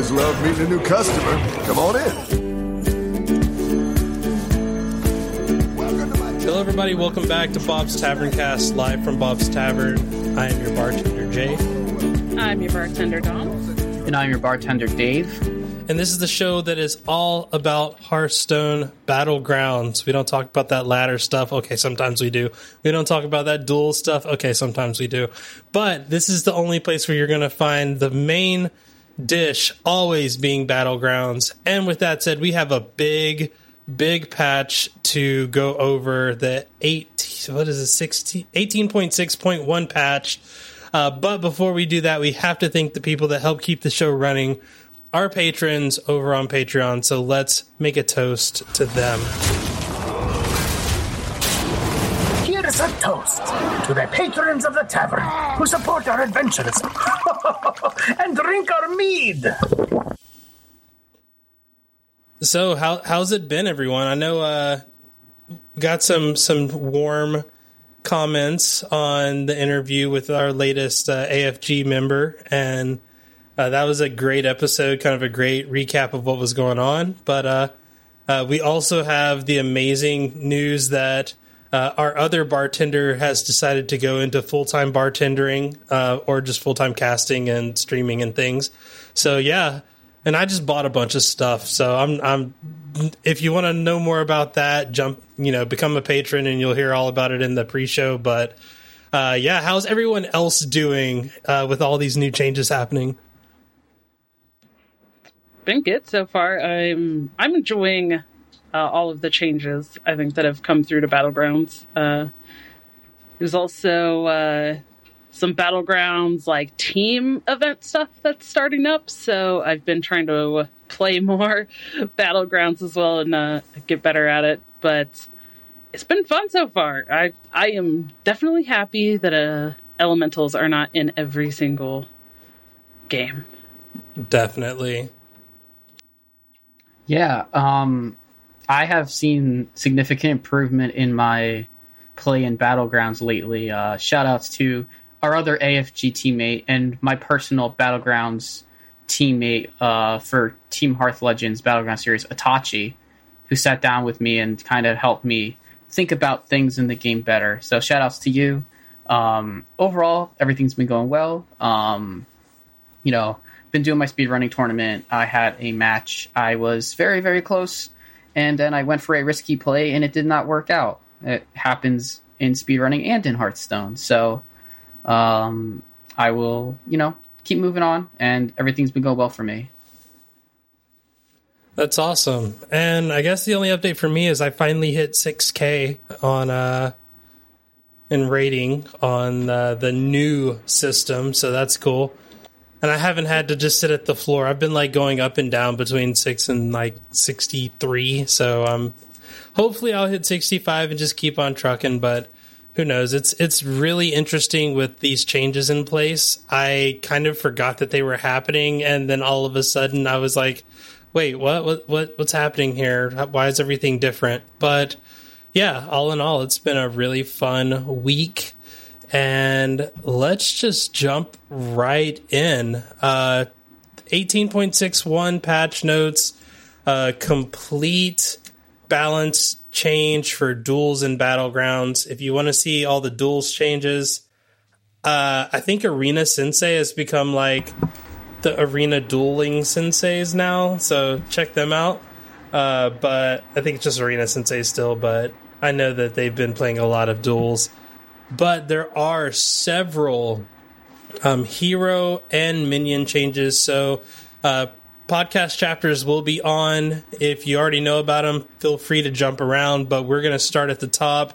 always love meeting a new customer. Come on in. Hello, everybody. Welcome back to Bob's Tavern Cast, live from Bob's Tavern. I am your bartender, Jay. I'm your bartender, Dom. And I'm your bartender, Dave. And this is the show that is all about Hearthstone Battlegrounds. We don't talk about that ladder stuff. Okay, sometimes we do. We don't talk about that duel stuff. Okay, sometimes we do. But this is the only place where you're going to find the main dish always being Battlegrounds. And with that said, we have a big, big patch to go over the 8, what is it, 16, 18.6.1 patch. Uh, but before we do that, we have to thank the people that help keep the show running our patrons over on Patreon. So let's make a toast to them. A toast to the patrons of the tavern who support our adventures and drink our mead. So how how's it been, everyone? I know uh, got some some warm comments on the interview with our latest uh, AFG member, and uh, that was a great episode, kind of a great recap of what was going on. But uh, uh, we also have the amazing news that uh, our other bartender has decided to go into full time bartendering uh, or just full time casting and streaming and things. So yeah, and I just bought a bunch of stuff. So I'm I'm if you want to know more about that, jump you know become a patron and you'll hear all about it in the pre show. But uh, yeah, how's everyone else doing with all these new changes happening? been good so far. I'm I'm enjoying uh, all of the changes I think that have come through to Battlegrounds. Uh, there's also uh, some Battlegrounds like team event stuff that's starting up, so I've been trying to play more Battlegrounds as well and uh, get better at it. But it's been fun so far. I I am definitely happy that uh, elementals are not in every single game. Definitely. Yeah, um, I have seen significant improvement in my play in Battlegrounds lately. Uh, shout outs to our other AFG teammate and my personal Battlegrounds teammate uh, for Team Hearth Legends Battleground Series, Atachi, who sat down with me and kind of helped me think about things in the game better. So shout outs to you. Um, overall, everything's been going well. Um, you know, been doing my speedrunning tournament. I had a match. I was very, very close, and then I went for a risky play, and it did not work out. It happens in speedrunning and in Hearthstone. So, um, I will, you know, keep moving on, and everything's been going well for me. That's awesome. And I guess the only update for me is I finally hit 6K on uh in rating on uh, the new system, so that's cool and I haven't had to just sit at the floor. I've been like going up and down between six and like sixty three. So um, hopefully I'll hit sixty five and just keep on trucking. But who knows? It's it's really interesting with these changes in place. I kind of forgot that they were happening, and then all of a sudden I was like, "Wait, what? What? What? What's happening here? Why is everything different?" But yeah, all in all, it's been a really fun week and let's just jump right in. Uh, 18.61 patch notes, uh, complete balance change for duels and battlegrounds. If you want to see all the duels changes, uh, I think Arena Sensei has become like the arena dueling senseis now, so check them out. Uh, but I think it's just Arena Sensei still, but I know that they've been playing a lot of duels but there are several um, hero and minion changes. So, uh, podcast chapters will be on. If you already know about them, feel free to jump around. But we're going to start at the top.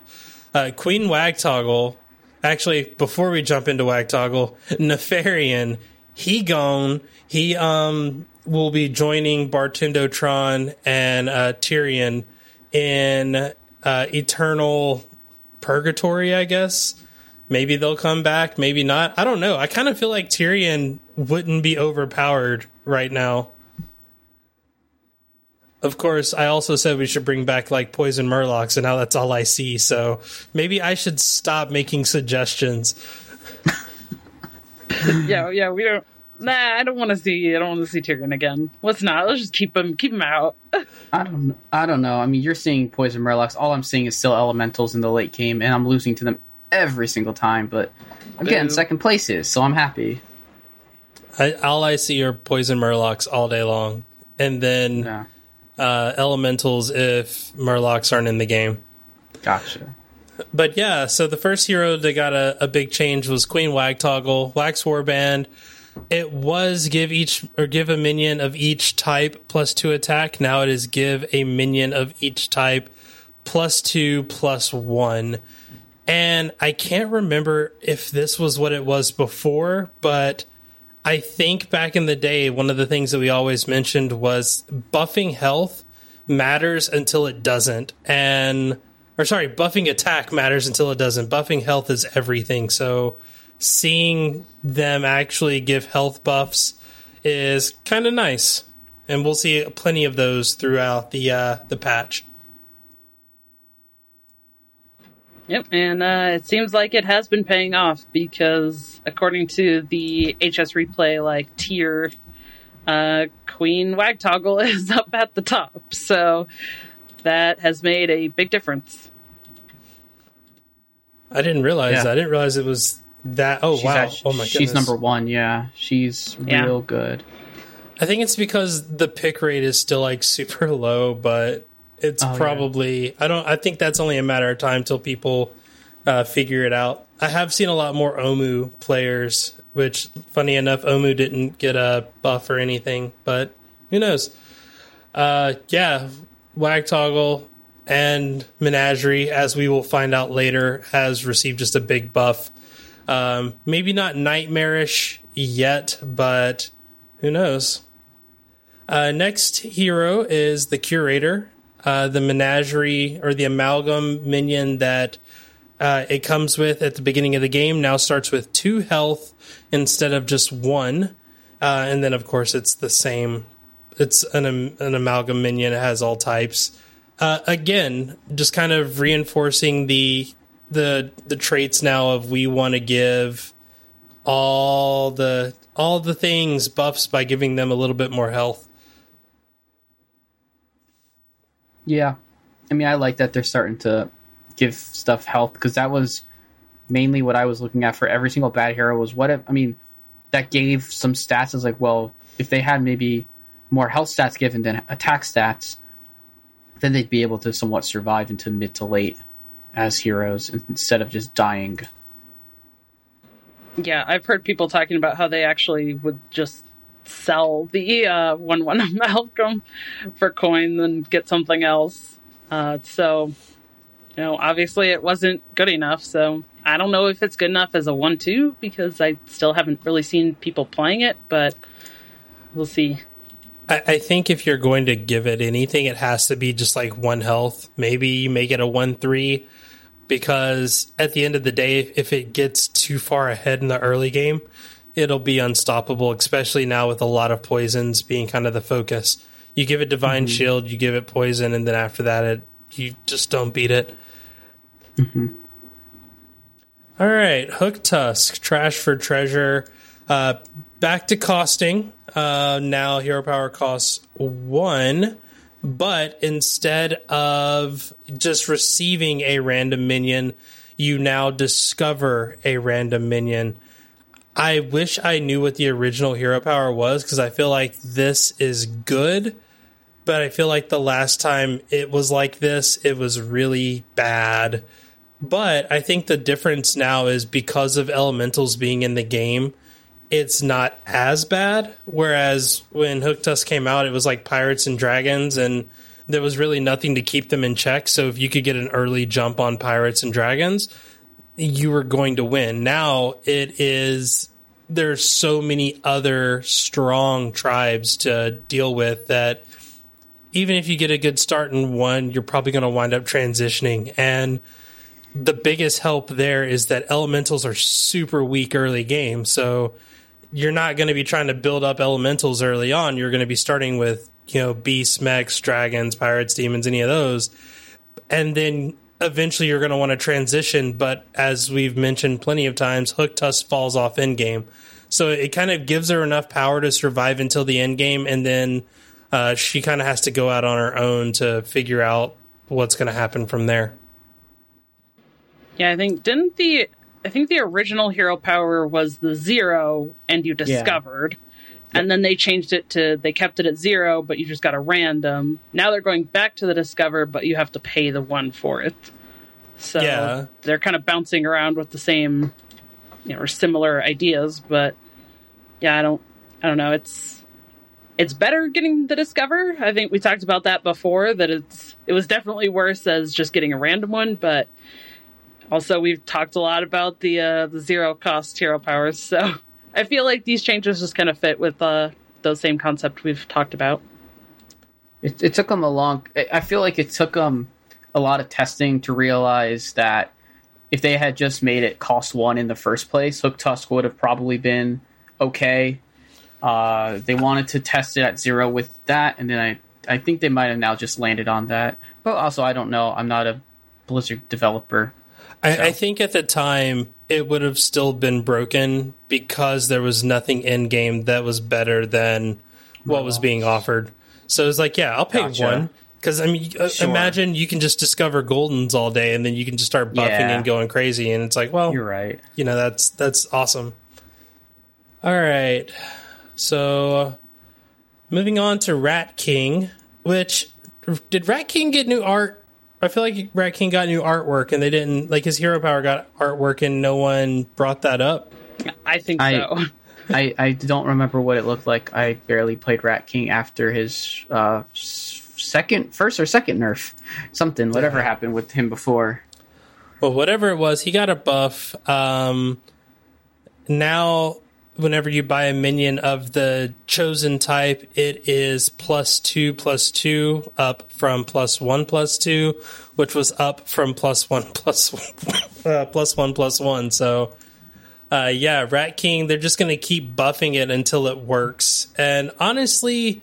Uh, Queen Wagtoggle. Actually, before we jump into Wagtoggle, Nefarian, he gone. He um will be joining Bartendotron and uh, Tirion in uh, Eternal purgatory, I guess. Maybe they'll come back, maybe not. I don't know. I kind of feel like Tirion wouldn't be overpowered right now. Of course, I also said we should bring back like poison murlocs, and now that's all I see. So maybe I should stop making suggestions. yeah, yeah, we don't Nah, I don't want to see. I don't want to see Tirion again. Let's not. Let's just keep him. Keep him out. I don't. I don't know. I mean, you're seeing poison murlocs. All I'm seeing is still elementals in the late game, and I'm losing to them every single time. But again, Boo. second place is, so I'm happy. I, all I see are poison murlocs all day long, and then Yeah, uh, elementals if murlocs aren't in the game. gotcha. But yeah, so the first hero that got a, a big change was Queen Wagtoggle, Wax Warband. It was give each or give a minion of each type plus two attack. Now it is give a minion of each type plus two plus one. And I can't remember if this was what it was before, but I think back in the day, one of the things that we always mentioned was buffing health matters until it doesn't. And, or sorry, buffing attack matters until it doesn't. Buffing health is everything. So seeing them actually give health buffs is kind of nice. And we'll see plenty of those throughout the uh, the patch. Yep, and uh, it seems like it has been paying off because according to the HS replay like tier, uh, Queen Wagtoggle is up at the top. So that has made a big difference. I didn't realize Yeah. I didn't realize it was that. Oh She's wow! act- oh my she's goodness. number one. Yeah, she's Yeah. real good. I think it's because the pick rate is still like super low, but it's Oh, yeah. probably I don't I think that's only a matter of time till people uh, figure it out. I have seen a lot more Omu players, which funny enough, Omu didn't get a buff or anything, but who knows? Uh, yeah, Wagtoggle and Menagerie, as we will find out later, has received just a big buff. Um, maybe not nightmarish yet, but who knows? Uh, next hero is the Curator, uh, the Menagerie or the Amalgam minion that uh, it comes with at the beginning of the game. Now starts with two health instead of just one, uh, and then of course it's the same. It's an an Amalgam minion. It has all types. Uh, again, just kind of reinforcing the the the traits now of we want to give all the all the things buffs by giving them a little bit more health. Yeah, I mean, I like that they're starting to give stuff health because that was mainly what I was looking at for every single bad hero. Was what if I mean that gave some stats. I was like, well, if they had maybe more health stats given than attack stats, then they'd be able to somewhat survive into mid to late as heroes instead of just dying. Yeah, I've heard people talking about how they actually would just sell the uh, one one Amalgam for coin and get something else. Uh, so, you know, obviously it wasn't good enough. So I don't know if it's good enough as a one two because I still haven't really seen people playing it, but we'll see. I, I think if you're going to give it anything, it has to be just like one health. Maybe you make it a one three, because at the end of the day, if it gets too far ahead in the early game, it'll be unstoppable. Especially now with a lot of poisons being kind of the focus. You give it divine shield, you give it poison, and then after that, it you just don't beat it. All right, Hooktusk, Trash for Treasure. Uh, back to costing. Uh, now Hero Power costs one, but instead of just receiving a random minion, you now discover a random minion. I wish I knew what the original Hero Power was because I feel like this is good, but I feel like the last time it was like this, it was really bad. But I think the difference now is because of elementals being in the game, it's not as bad. Whereas when Hooktusk came out, it was like pirates and dragons, and there was really nothing to keep them in check. So if you could get an early jump on pirates and dragons, you were going to win. Now it is there's so many other strong tribes to deal with that even if you get a good start in one, you're probably going to wind up transitioning. And the biggest help there is that elementals are super weak early game. So you're not going to be trying to build up elementals early on. You're going to be starting with, you know, beasts, mechs, dragons, pirates, demons, any of those. And then eventually you're going to want to transition. But as we've mentioned plenty of times, Hooktusk falls off in game. So it kind of gives her enough power to survive until the end game, and then uh, she kind of has to go out on her own to figure out what's going to happen from there. Yeah, I think didn't the I think the original hero power was the zero and you discovered. And then they changed it to they kept it at zero, but you just got a random. Now they're going back to the discover, but you have to pay the one for it. So Yeah. they're kind of bouncing around with the same you know, or similar ideas, but yeah, I don't I don't know. It's it's better getting the discover. I think we talked about that before that it's it was definitely worse as just getting a random one, but also we've talked a lot about the uh the zero cost hero powers, so I feel like these changes just kind of fit with uh those same concept we've talked about. It, it took them a long. I- feel like it took them a lot of testing to realize that if they had just made it cost one in the first place, Hooktusk would have probably been okay. Uh, they wanted to test it at zero with that, and then I I think they might have now just landed on that. But also, I don't know. I'm not a Blizzard developer. I, I think at the time it would have still been broken because there was nothing in game that was better than what was being offered. So it's like, yeah, I'll pay Gotcha. one because I mean, uh, Sure. imagine you can just discover goldens all day and then you can just start buffing Yeah. and going crazy, and it's like, well, You're right. you know, that's that's awesome. All right, so moving on to Rat King, which did Rat King get new art? I feel like Rat King got new artwork, and they didn't like his hero power got artwork, and no one brought that up. I think I- so. I, I don't remember what it looked like. I barely played Rat King after his uh, second, first or second nerf, something, whatever happened with him before. Well, whatever it was, he got a buff. Um, now, whenever you buy a minion of the chosen type, it is plus two plus two, up from plus one plus two, which was up from plus one plus uh, plus one plus one. So, uh, yeah, Rat King, they're just going to keep buffing it until it works. And honestly,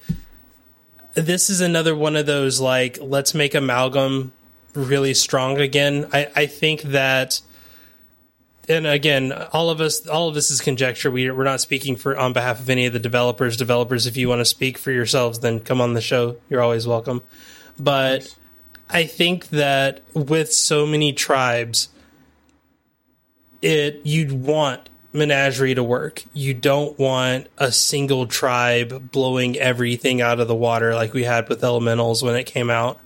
this is another one of those like, let's make amalgam really strong again. I, I think that, and again, all of us, all of this is conjecture. We, we're not speaking for on behalf of any of the developers. Developers, if you want to speak for yourselves, then come on the show. You're always welcome. But I think that with so many tribes, it you'd want menagerie to work. You don't want a single tribe blowing everything out of the water like we had with elementals when it came out.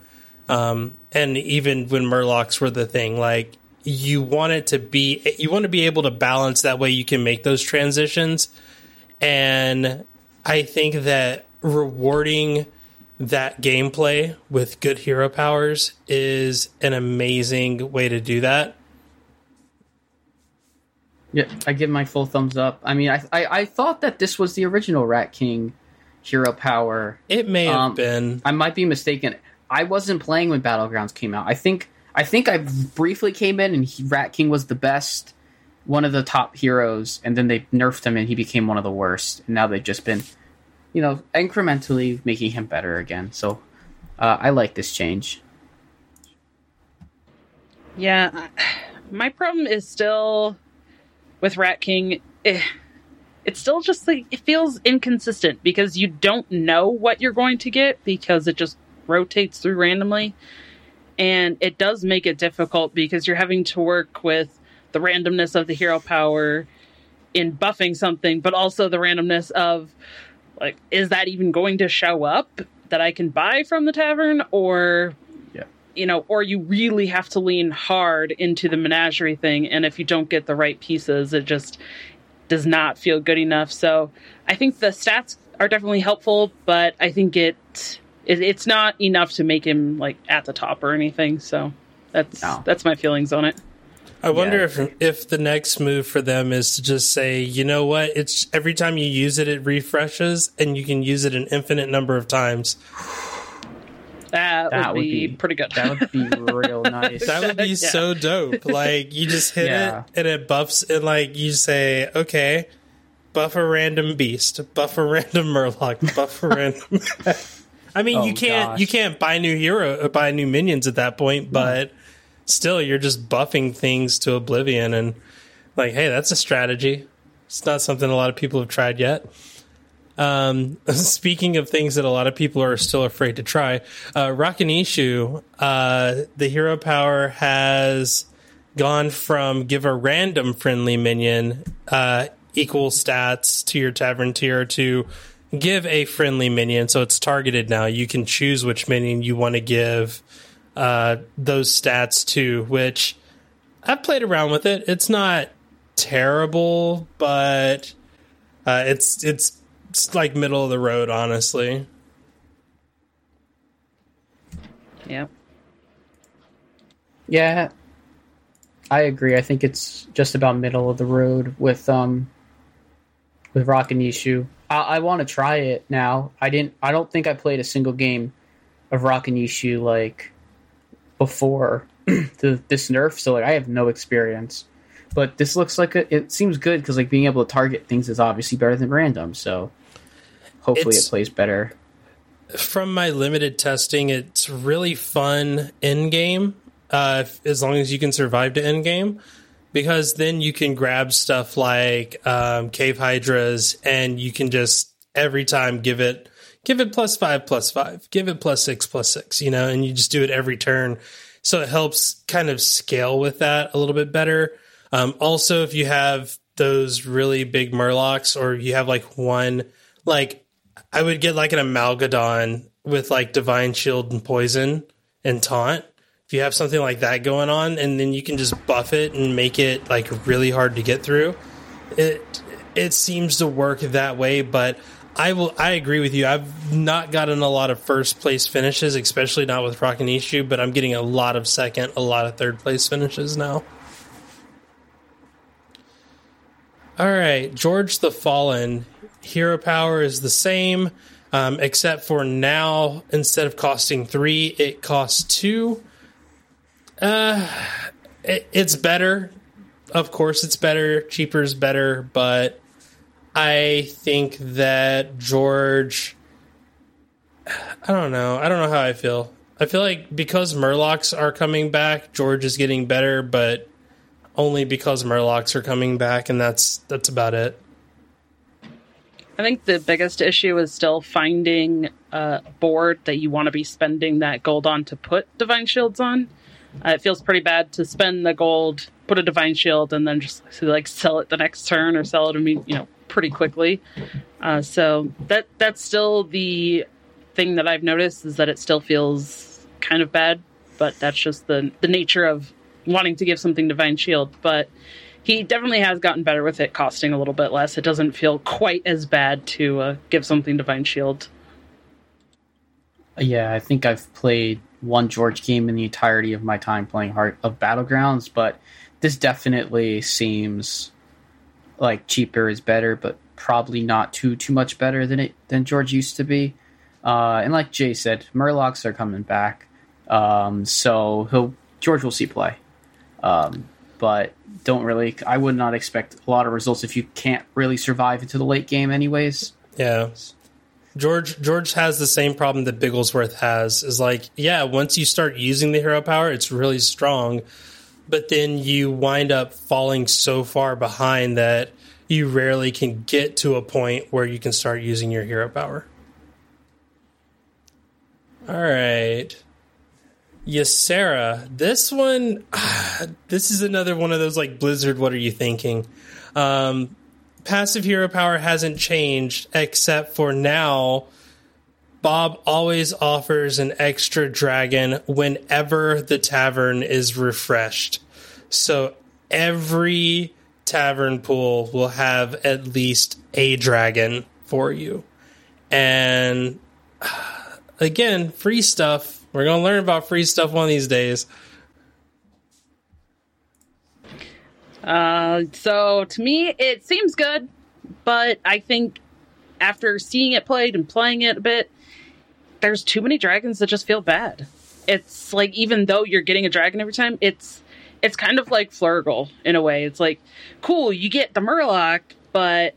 Um, and even when Murlocs were the thing, like you want it to be, you want to be able to balance that way you can make those transitions. And I think that rewarding that gameplay with good hero powers is an amazing way to do that. Yeah, I give my full thumbs up. I mean, I, I, I thought that this was the original Rat King hero power. It may have Um, been. I might be mistaken. I wasn't playing when Battlegrounds came out. I think I think I briefly came in and he, Rat King was the best, one of the top heroes, and then they nerfed him and he became one of the worst. And now they've just been, you know, incrementally making him better again. So uh, I like this change. Yeah, my problem is still with Rat King. eh, It's still just like it feels inconsistent because you don't know what you're going to get because it just rotates through randomly, and it does make it difficult because you're having to work with the randomness of the hero power in buffing something, but also the randomness of like, is that even going to show up that I can buy from the tavern or you know, or you really have to lean hard into the menagerie thing. And if you don't get the right pieces, it just does not feel good enough. So I think the stats are definitely helpful, but I think it, it it's not enough to make him like at the top or anything. So that's No. that's my feelings on it. I wonder I if if the next move for them is to just say, you know what, it's every time you use it, it refreshes, and you can use it an infinite number of times. That, That would, would be, be- pretty good. That would be real nice. That would be Yeah. so dope. Like you just hit Yeah. it and it buffs, and like you say, okay, buff a random beast, buff a random murloc, buff a random. I mean, Oh, you can't gosh. you can't buy new hero, uh, buy new minions at that point, but still, you're just buffing things to oblivion, and like, hey, that's a strategy. It's not something a lot of people have tried yet. Um, speaking of things that a lot of people are still afraid to try, uh, Rakanishu, uh, the hero power has gone from give a random friendly minion uh, equal stats to your tavern tier to give a friendly minion. So it's targeted now. You can choose which minion you want to give uh, those stats to, which I've played around with it. It's not terrible, but uh, it's it's it's like middle of the road, honestly. Yeah. Yeah, I agree. I think it's just about middle of the road with um with Rakanishu. I, I want to try it now. I didn't. I don't think I played a single game of Rakanishu like before the, this nerf, so like I have no experience. But this looks like a, it seems good because like being able to target things is obviously better than random. So hopefully It's- it plays better. From my limited testing, it's really fun in game, uh, as long as you can survive to end game, because then you can grab stuff like um, cave hydras, and you can just every time give it give it plus five plus five, give it plus six plus six, you know, and you just do it every turn. So it helps kind of scale with that a little bit better. Um, also, if you have those really big murlocs, or you have like one like I would get like an Amalgadon with like Divine Shield and Poison and Taunt. If you have something like that going on, and then you can just buff it and make it like really hard to get through. It it seems to work that way, but I will I agree with you. I've not gotten a lot of first place finishes, especially not with Rakanishu, but I'm getting a lot of second, a lot of third place finishes now. All right, George the Fallen. Hero power is the same, um, except for now, instead of costing three, it costs two. Uh, it, it's better. Of course, it's better. Cheaper is better, but I think that George. I don't know. I don't know how I feel. I feel like because Murlocs are coming back, George is getting better, but only because Murlocs are coming back, and that's that's about it. I think the biggest issue is still finding a board that you want to be spending that gold on to put divine shields on. Uh, it feels pretty bad to spend the gold, put a divine shield, and then just like sell it the next turn or sell it, you know, pretty quickly. Uh, so that that's still the thing that I've noticed is that it still feels kind of bad, but that's just the the nature of wanting to give something divine shield. But he definitely has gotten better with it costing a little bit less. It doesn't feel quite as bad to uh, give something divine shield. Yeah, I think I've played one George game in the entirety of my time playing Heart of Battlegrounds, but this definitely seems like cheaper is better, but probably not too too much better than it than George used to be. Uh, and like Jay said, Murlocs are coming back, um, so he'll George will see play. Um, but don't really. I would not expect a lot of results if you can't really survive into the late game, anyways. Yeah. George George has the same problem that Bigglesworth has. Is like, yeah, once you start using the hero power, it's really strong, but then you wind up falling so far behind that you rarely can get to a point where you can start using your hero power. All right. Ysera. This one, this is another one of those like Blizzard, what are you thinking? Um, passive hero power hasn't changed except for now Bob always offers an extra dragon whenever the tavern is refreshed. So every tavern pool will have at least a dragon for you. And again, free stuff. We're going to learn about free stuff one of these days. Uh, so to me, it seems good, but I think after seeing it played and playing it a bit, there's too many dragons that just feel bad. It's like even though you're getting a dragon every time, it's it's kind of like Flurgl in a way. It's like cool, you get the Murloc, but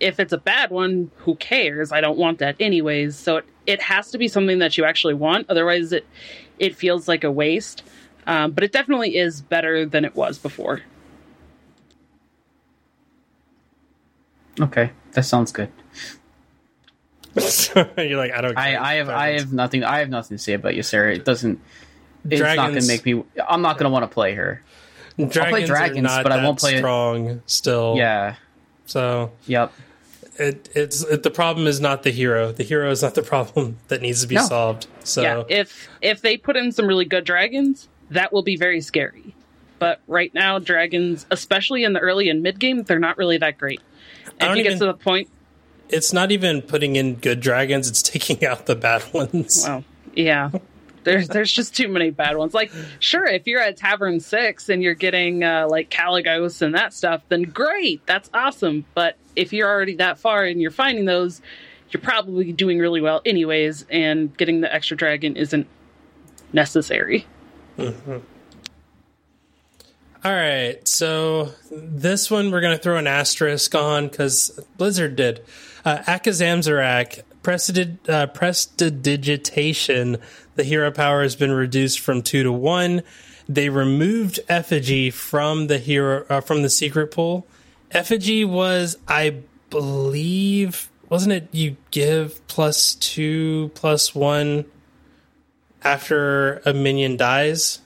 if it's a bad one, who cares? I don't want that anyways. So it, it has to be something that you actually want. Otherwise, it it feels like a waste. Um, but it definitely is better than it was before. Okay, that sounds good. You're like, I don't. I, care. I have I have nothing I have nothing to say about Ysera. It doesn't. It's not Dragons- gonna make me. I'm not gonna want to play her. dragons, dragons, are not but I won't play it- strong still. Yeah. So Yep. it, it's it, the problem is not the hero. The hero is not the problem that needs to be No. solved. So Yeah, if if they put in some really good dragons, that will be very scary. But right now, dragons, especially in the early and mid game, they're not really that great. I don't you get to the point, it's not even putting in good dragons; it's taking out the bad ones. well, yeah, there's there's just too many bad ones. Like, sure, if you're at Tavern Six and you're getting uh, like Kalecgos and that stuff, then great, that's awesome. But if you're already that far and you're finding those, you're probably doing really well anyways, and getting the extra dragon isn't necessary. All right, so this one we're going to throw an asterisk on because Blizzard did. Uh, Akazamzarak, uh, Prestidigitation, the hero power has been reduced from two to one. They removed Effigy from the hero uh, from the secret pool. Effigy was, I believe, wasn't it? You give plus two plus one after a minion dies.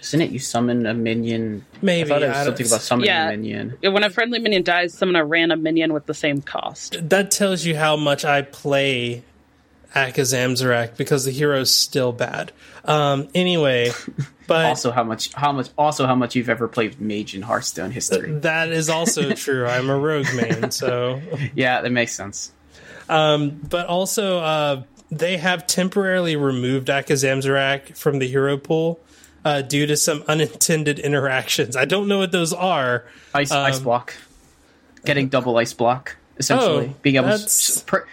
Isn't it you summon a minion? Maybe, I thought it was don't- something about summoning Yeah. a minion. When a friendly minion dies, summon a random minion with the same cost. that tells you how much I play Akazamzarak because the hero's still bad. Um, anyway, but Also, how much? How much? Also, how much you've ever played Mage in Hearthstone history? that is also true. I'm a rogue man, so. yeah, that makes sense. But also, uh, they have temporarily removed Akazamzarak from the hero pool uh, due to some unintended interactions. I don't know what those are. Ice, ice block, getting double ice block. Essentially, Um, Oh, being able to that's- per,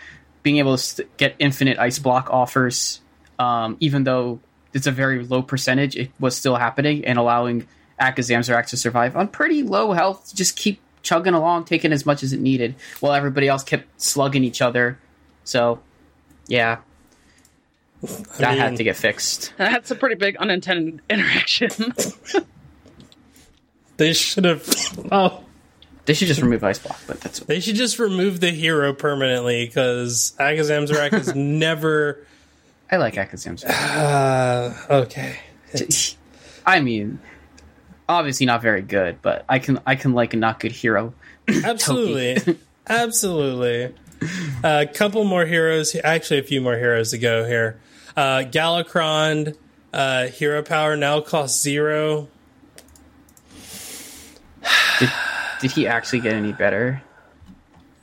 being able to st- get infinite ice block offers, um, even though it's a very low percentage, it was still happening and allowing Akazamzarak to survive on pretty low health. Just keep chugging along, taking as much as it needed, while everybody else kept slugging each other. So, yeah, that mean- had to get fixed. That's a pretty big unintended interaction. They should have. Oh. They should just remove ice block, but that's They should just remove the hero permanently because Akazamzarak is never. I like Akazamzarak. Uh, okay. I mean, obviously not very good, but I can I can like a not good hero. Absolutely. Absolutely. A couple more heroes. Actually, a few more heroes to go here. Uh, Galakrond, uh, hero power now costs zero. Did, did he actually get any better?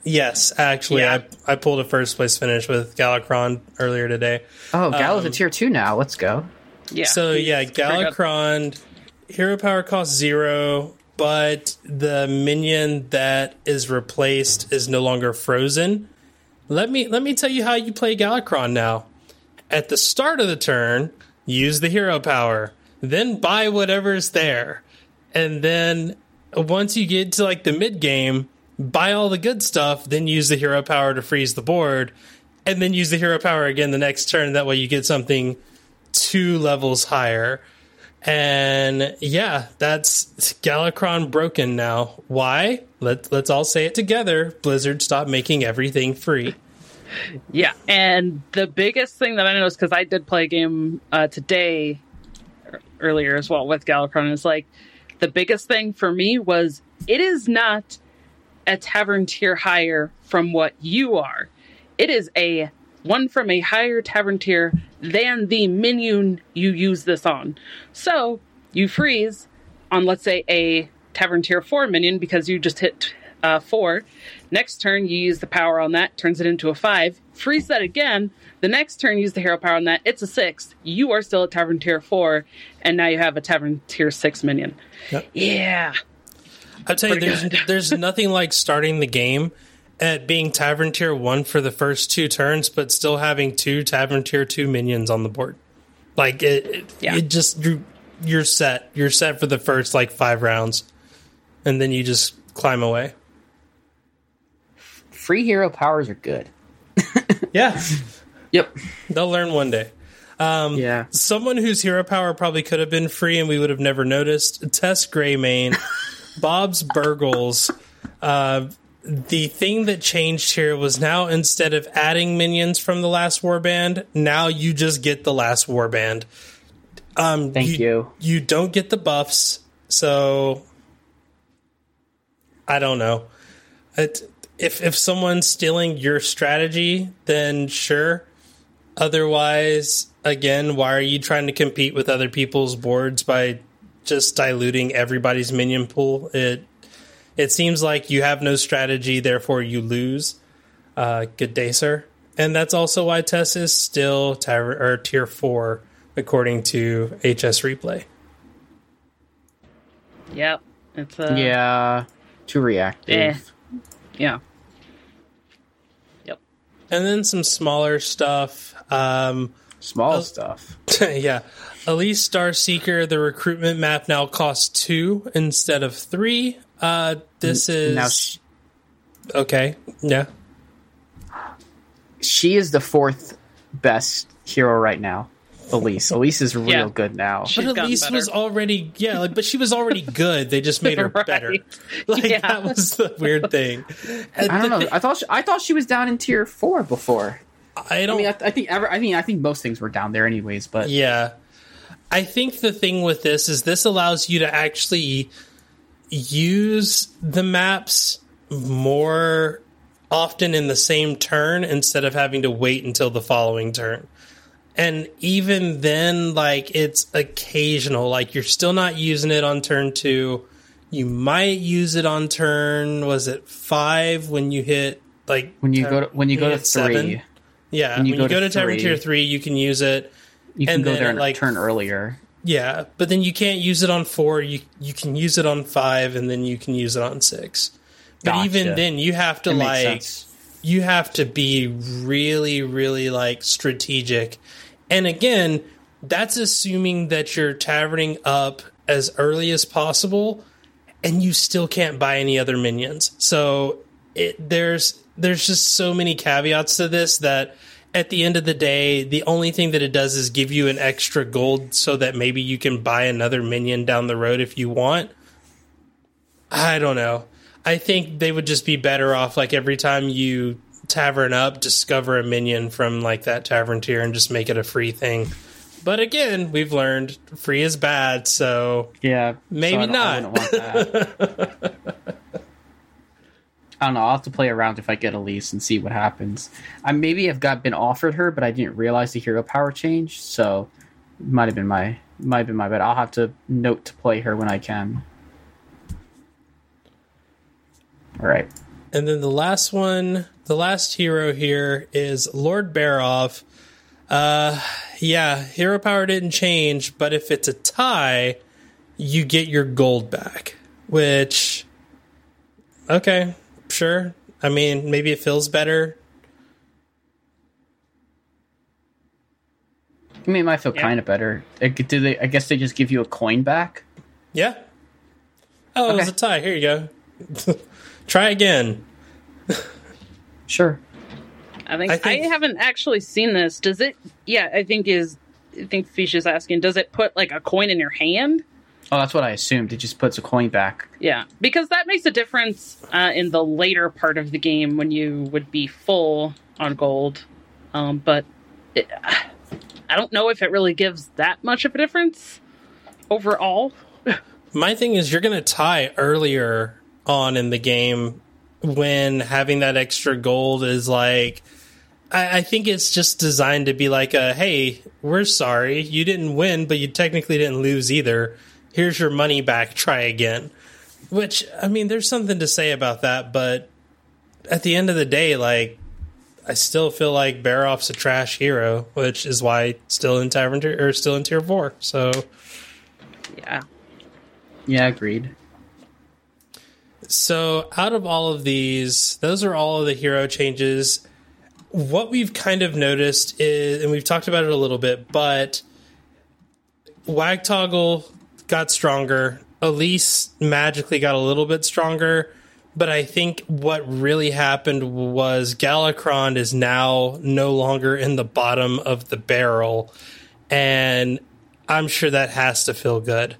Yes, actually, Yeah. I, I pulled a first place finish with Galakrond earlier today. Oh, Gallo's a tier two now. Let's go. yeah. So yeah, pretty good. Galakrond, hero power costs zero, but the minion that is replaced is no longer frozen. Let me let me tell you how you play Galakrond now. At the start of the turn, use the hero power, then buy whatever's there, and then once you get to like the mid game, buy all the good stuff, then use the hero power to freeze the board, and then use the hero power again the next turn. That way you get something two levels higher. And yeah, that's Galakrond broken now. Why? Let, let's all say it together. Blizzard, stop making everything free. Yeah, and the biggest thing that I noticed because I did play a game uh, today er- earlier as well with Galakrond is like the biggest thing for me was it is not a tavern tier higher from what you are. It is a one from a higher tavern tier than the minion you use this on. So you freeze on, let's say, a tavern tier four minion because you just hit uh, four. Next turn, you use the power on that, turns it into a five. Freeze that again. The next turn, use the hero power on that. It's a six. You are still at tavern tier four, and now you have a tavern tier six minion. Yep. Yeah. I'll tell you, there's there's nothing like starting the game at being Tavern Tier One for the first two turns, but still having two Tavern Tier Two minions on the board. Like it, it, Yeah. it just you you're set. You're set for the first like five rounds, and then you just climb away. Free hero powers are good. Yeah, Yep. they'll learn one day. Um, yeah. Someone whose hero power probably could have been free and we would have never noticed. Tess Greymane, Bob's Burgles. Uh, the thing that changed here was now instead of adding minions from the last warband, now you just get the last warband. Um, Thank you. You don't get the buffs, so I don't know. It, if if someone's stealing your strategy, then sure. Otherwise, again, why are you trying to compete with other people's boards by just diluting everybody's minion pool? It it seems like you have no strategy, therefore you lose. Uh, good day, sir. And that's also why Tess is still tower, or tier four, according to HS Replay. Yep. It's uh, yeah, too reactive. Eh. Yeah. Yep. And then some smaller stuff. Um, Small Oh. stuff. yeah. Elise Starseeker, the recruitment map now costs two instead of three. Uh, this is Now she, okay. Yeah. she is the fourth best hero right now. Elise. Elise is real Yeah. good now. She's but Elise better. was already yeah, like, but she was already good. They just made her Right. better. Like Yeah. that was the weird thing. And I don't the know. I thought she, I thought she was down in tier four before. I don't I mean, I, I think ever. I mean, I think most things were down there anyways. But Yeah. I think the thing with this is this allows you to actually use the maps more often in the same turn instead of having to wait until the following turn. And even then, like it's occasional. Like you're still not using it on turn two. You might use it on turn. Was it five when you hit like when you uh, go to, when you go to three, seven? Yeah, when when you you go go, to to, Tavern Tier three, you can use it. you can and go there and like- turn earlier. Yeah, but then you can't use it on four. You you can use it on five, and then you can use it on six. But Gotcha. even then, you have to It like you have to be really, really like strategic. And again, that's assuming that you're taverning up as early as possible, and you still can't buy any other minions. So it, there's there's just so many caveats to this that at the end of the day, the only thing that it does is give you an extra gold so that maybe you can buy another minion down the road if you want. I don't know. I think they would just be better off like every time you tavern up, discover a minion from like that tavern tier and just make it a free thing. But again, we've learned free is bad, so Yeah, Maybe I not. wouldn't want that. I don't know. I'll have to play around if I get Elise and see what happens. I maybe have got been offered her, but I didn't realize the hero power change, so it might have been my might have been my bad. I'll have to note to play her when I can. All right. And then the last one, the last hero here is Lord Barov. Uh, yeah, hero power didn't change, but if it's a tie, you get your gold back. Which, okay, sure. I mean, maybe it feels better. I mean, it might feel Yeah. kind of better. Do they? I guess they just give you a coin back. Yeah. Oh, it was a tie. Here you go. Try again. Sure. I think, I I haven't actually seen this. Does it? Yeah, I think is. I think Fish is asking. Does it put like a coin in your hand? Oh, that's what I assumed. It just puts a coin back. Yeah, because that makes a difference uh, in the later part of the game when you would be full on gold. Um, but it, I don't know if it really gives that much of a difference overall. My thing is, you're going to tie earlier on in the game when having that extra gold is like. I, I think it's just designed to be like a hey, we're sorry, you didn't win, but you technically didn't lose either. Here's your money back, try again. Which, I mean, there's something to say about that, but at the end of the day, like, I still feel like Barov's a trash hero, which is why still in Tavern tier, or still in tier four. So Yeah, Yeah, agreed. So, out of all of these, those are all of the hero changes. What we've kind of noticed is, and we've talked about it a little bit, but Wagtoggle got stronger. Elise magically got a little bit stronger. But I think what really happened was Galakrond is now no longer in the bottom of the barrel. And I'm sure that has to feel good.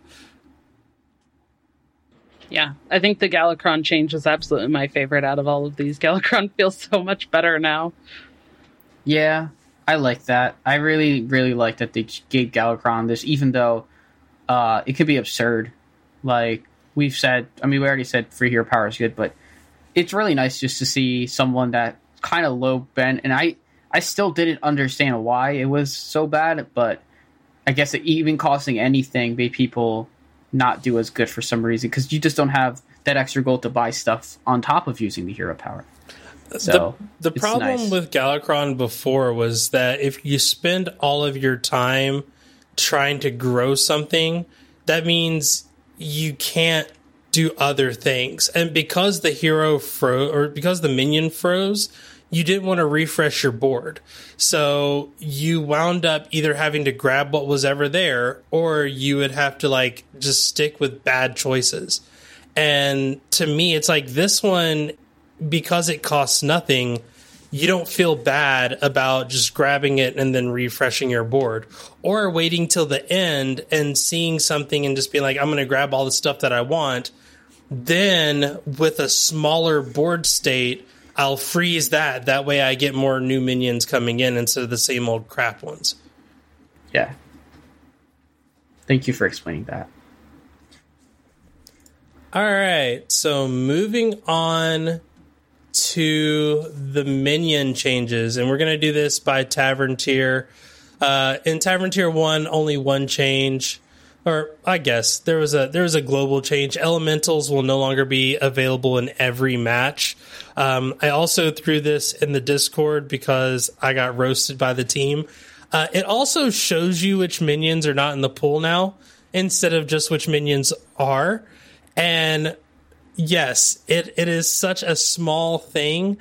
Yeah, I think the Galakrond change is absolutely my favorite out of all of these. Galakrond feels so much better now. Yeah, I like that. I really, really like that they gave Galakrond this, even though uh, it could be absurd. Like we've said, I mean, we already said free hero power is good, but it's really nice just to see someone that kind of low bent. And I, I still didn't understand why it was so bad, but I guess it, even costing anything made people not do as good for some reason because you just don't have that extra gold to buy stuff on top of using the hero power. So the, the problem nice. with Galakrond before was that if you spend all of your time trying to grow something, that means you can't do other things. And because the hero froze, or because the minion froze, you didn't want to refresh your board. So you wound up either having to grab what was ever there, or you would have to like just stick with bad choices. And to me, it's like this one, because it costs nothing, you don't feel bad about just grabbing it and then refreshing your board or waiting till the end and seeing something and just being like, I'm going to grab all the stuff that I want. Then with a smaller board state, I'll freeze that. That way I get more new minions coming in instead of the same old crap ones. Yeah. Thank you for explaining that. All right. So moving on to the minion changes, and we're going to do this by tavern tier. Uh, in tavern tier one, only one change, or I guess there was a there was a global change. Elementals will no longer be available in every match. Um, I also threw this in the Discord because I got roasted by the team. Uh, it also shows you which minions are not in the pool now instead of just which minions are. And yes, it, it is such a small thing,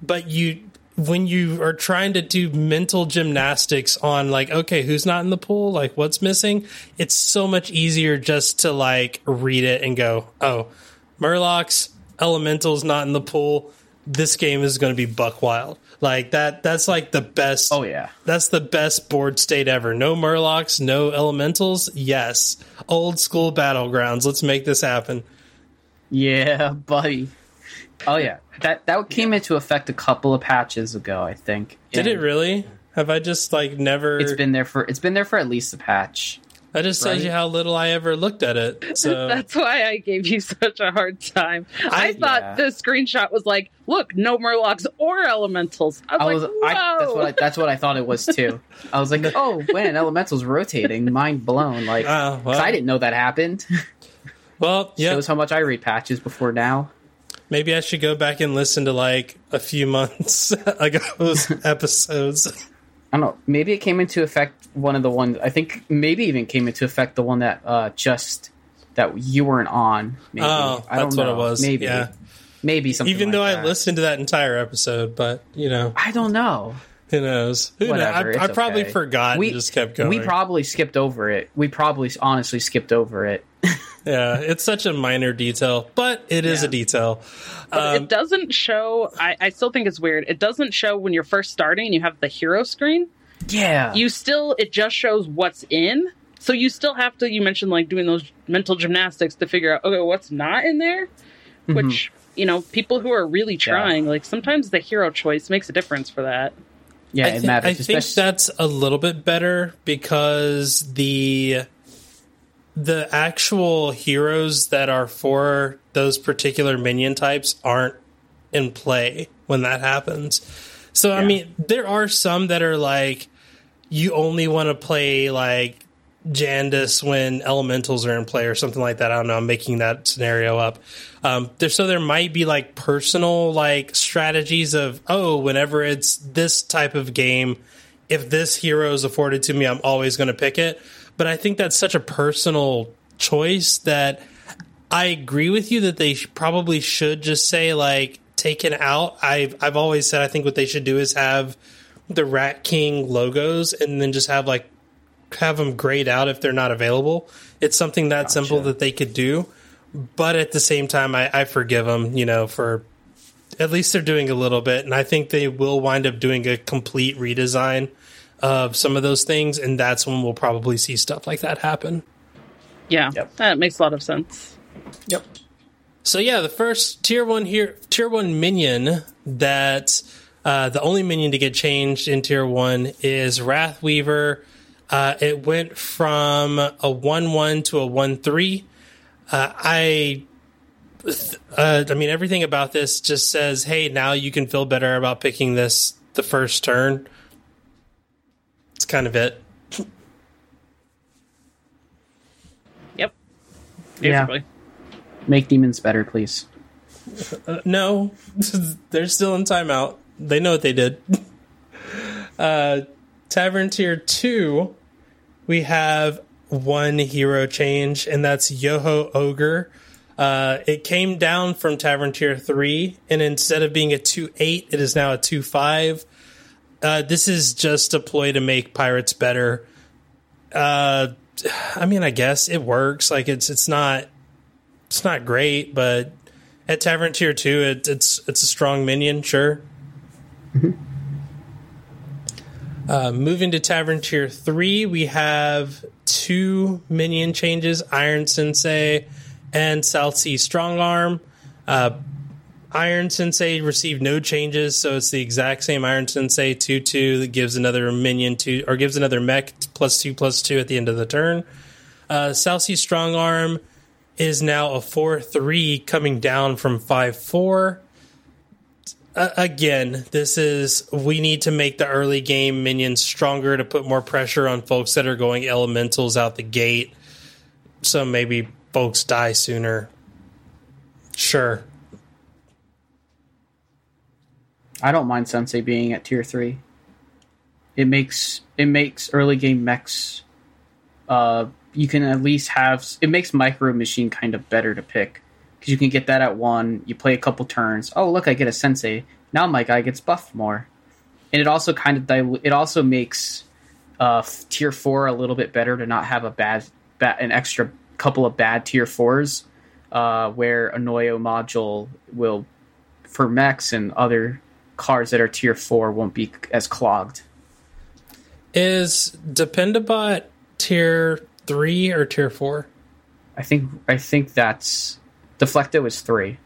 but you when you are trying to do mental gymnastics on like, okay, who's not in the pool? Like what's missing? It's so much easier just to like read it and go, oh, Murlocs, Elementals not in the pool. This game is going to be buck wild. Like that that's like the best Oh yeah. that's the best board state ever. No Murlocs, no Elementals. Yes. Old school battlegrounds. Let's make this happen. Yeah, buddy. Oh yeah. That that came into effect a couple of patches ago, I think. Did it really? Have I just like never It's been there for it's been there for at least a patch. That just tells you how little I ever looked at it. So That's why I gave you such a hard time. I, I- thought Yeah. the screenshot was like, look, no Murlocs or Elementals. I was, I was like, I, that's what I, that's what I thought it was too. I was like, oh, when elementals rotating, mind blown. Like, 'cause well. I didn't know that happened. well, yeah. Shows how much I read patches before now. Maybe I should go back and listen to like a few months ago's episodes. I don't know. Maybe it came into effect one of the ones. I think maybe even came into effect the one that uh just that you weren't on. Maybe. Oh, I don't that's what know. it was. Maybe. Yeah. Maybe something. Even like though I that. listened to that entire episode, but you know, I don't know. who knows? Who knows? Whatever. I, I probably okay. forgot We and just kept going. We probably skipped over it. We probably honestly skipped over it. yeah, it's such a minor detail, but it is Yeah. a detail. Um, it doesn't show. I, I still think it's weird. It doesn't show when you're first starting and you have the hero screen. Yeah. You still, it just shows what's in. So you still have to. You mentioned like doing those mental gymnastics to figure out okay what's not in there, Mm-hmm. which you know people who are really trying like sometimes the hero choice makes a difference for that. yeah, I, it thi- matters. I think that's a little bit better because the the actual heroes that are for those particular minion types aren't in play when that happens. So I mean, there are some that are like you only want to play like Jandice when elementals are in play or something like that. I don't know. I'm making that scenario up. Um, there, so there might be like personal like strategies of oh, whenever it's this type of game, if this hero is afforded to me, I'm always going to pick it. But I think that's such a personal choice that I agree with you that they probably should just say like taken out. I've I've always said I think what they should do is have the Rat King logos and then just have like have them grayed out if they're not available. It's something that simple that they could do, but at the same time, I, I forgive them. You know, for at least they're doing a little bit, and I think they will wind up doing a complete redesign of some of those things, and that's when we'll probably see stuff like that happen. Yeah, Yep. that makes a lot of sense. Yep. So yeah, the first tier one here, tier one minion that uh, the only minion to get changed in tier one is Wrathweaver. Uh, it went from a one one to a one three. Uh, I, uh, I mean, everything about this just says, hey, now you can feel better about picking this the first turn. It's kind of it. Yep. Yeah. Make demons better, please. No, they're still in timeout. They know what they did. uh, Tavern Tier 2, we have one hero change, and that's Yoho Ogre. Uh, it came down from Tavern Tier 3, and instead of being a 2 8, it is now a 2 5. Uh, this is just a ploy to make pirates better. Uh, I mean, I guess it works. Like it's it's not it's not great, but at Tavern Tier Two, it, it's it's a strong minion, sure. Uh, moving to Tavern Tier Three, we have two minion changes: Iron Sensei and South Sea Strong Arm. Uh, Iron Sensei received no changes, so it's the exact same Iron Sensei two two that gives another minion two or gives another mech plus two plus two at the end of the turn. Uh, South Sea Strong Arm is now a 4 3 coming down from 5 4. Uh, again, this is we need to make the early game minions stronger to put more pressure on folks that are going elementals out the gate. So maybe folks die sooner. Sure. I don't mind Sensei being at tier three. It makes it makes early game mechs. Uh, you can at least have it makes Micro Machine kind of better to pick because you can get that at one. You play a couple turns. Oh look, I get a Sensei. Now my guy gets buffed more, and it also kind of it also makes uh, tier four a little bit better to not have a bad, bad an extra couple of bad tier fours, uh, where Annoy-o-Module will for mechs and other cards that are tier four won't be as clogged. Is Dependabot tier 3 or tier 4? I think I think that's Deflecto is three.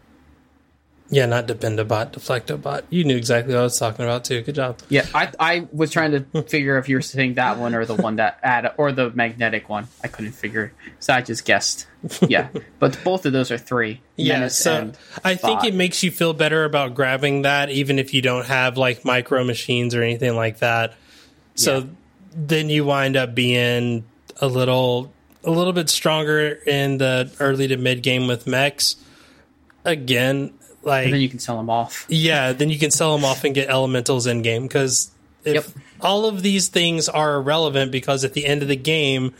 Yeah, not Dependabot, Deflectobot. You knew exactly what I was talking about, too. Good job. Yeah, I I was trying to figure if you were saying that one or the one that add or the magnetic one. I couldn't figure, so I just guessed. Yeah, but both of those are three. Yeah, so I think it makes you feel better about grabbing that, even if you don't have like micro machines or anything like that. So Yeah. then you wind up being a little a little bit stronger in the early to mid game with mechs. Again, like and then you can sell them off. yeah, then you can sell them off and get elementals in game because if Yep. all of these things are irrelevant because at the end of the game,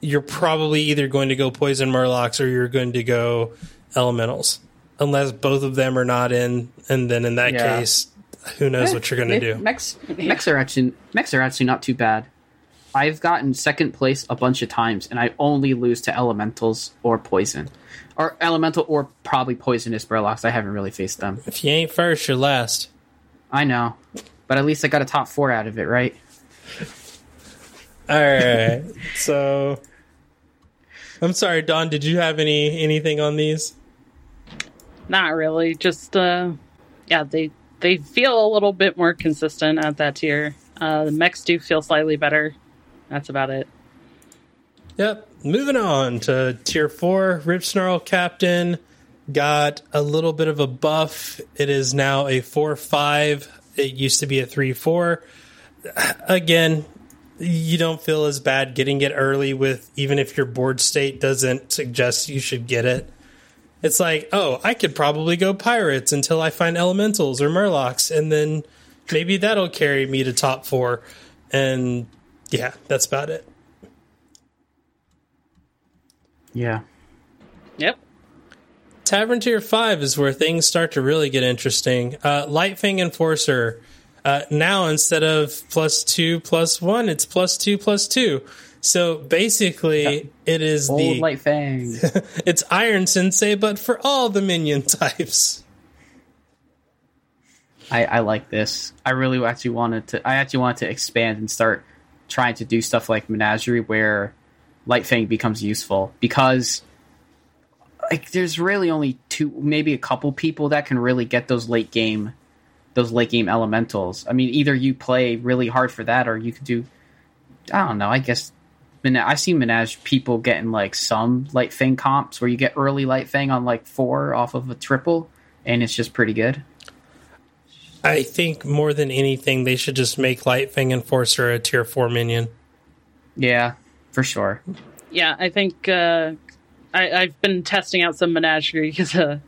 you're probably either going to go poison murlocs or you're going to go elementals, unless both of them are not in, and then in that Yeah. case, who knows what you're going to Eh, do? Mechs, mechs are actually mechs are actually not too bad. I've gotten second place a bunch of times, and I only lose to elementals or poison, or elemental or probably poisonous murlocs. I haven't really faced them. If you ain't first, you're last. I know, but at least I got a top four out of it, right? All right, so I'm sorry, Don. Did you have any anything on these? Not really. Just uh yeah, they they feel a little bit more consistent at that tier. Uh the mechs do feel slightly better. That's about it. Yep. Moving on to tier four, Ripsnarl Captain got a little bit of a buff. It is now a four five. It used to be a three four. Again, you don't feel as bad getting it early with even if your board state doesn't suggest you should get it. It's like, oh, I could probably go pirates until I find elementals or murlocs, and then maybe that'll carry me to top four. And yeah, that's about it. Yeah. Yep. Tavern Tier 5 is where things start to really get interesting. Uh, Lightfang Enforcer. Uh, now, instead of plus two plus one, it's plus two plus two. So basically, it is Old the light fang. it's Iron Sensei, but for all the minion types. I, I like this. I really actually wanted to. I actually wanted to expand and start trying to do stuff like Menagerie, where Lightfang becomes useful because like there's really only two, maybe a couple people that can really get those late game, those late game elementals. I mean, either you play really hard for that, or you could do. I don't know. I guess I see Menage people getting like some Lightfang comps where you get early Lightfang on like four off of a triple, and it's just pretty good. I think more than anything, they should just make Lightfang Enforcer a tier four minion. Yeah, for sure. Yeah, I think uh, I, I've been testing out some Menagerie because uh,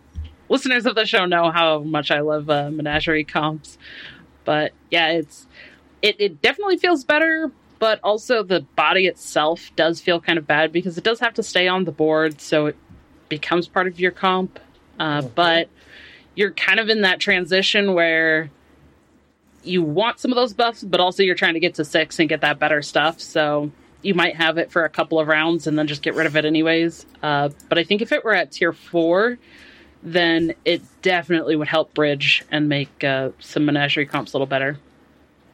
listeners of the show know how much I love uh, Menagerie comps. But yeah, it's it, it definitely feels better, but also the body itself does feel kind of bad because it does have to stay on the board, so it becomes part of your comp. Uh, But you're kind of in that transition where you want some of those buffs, but also you're trying to get to six and get that better stuff. So you might have it for a couple of rounds and then just get rid of it anyways. Uh, but I think if it were at tier four, then it definitely would help bridge and make uh, some menagerie comps a little better.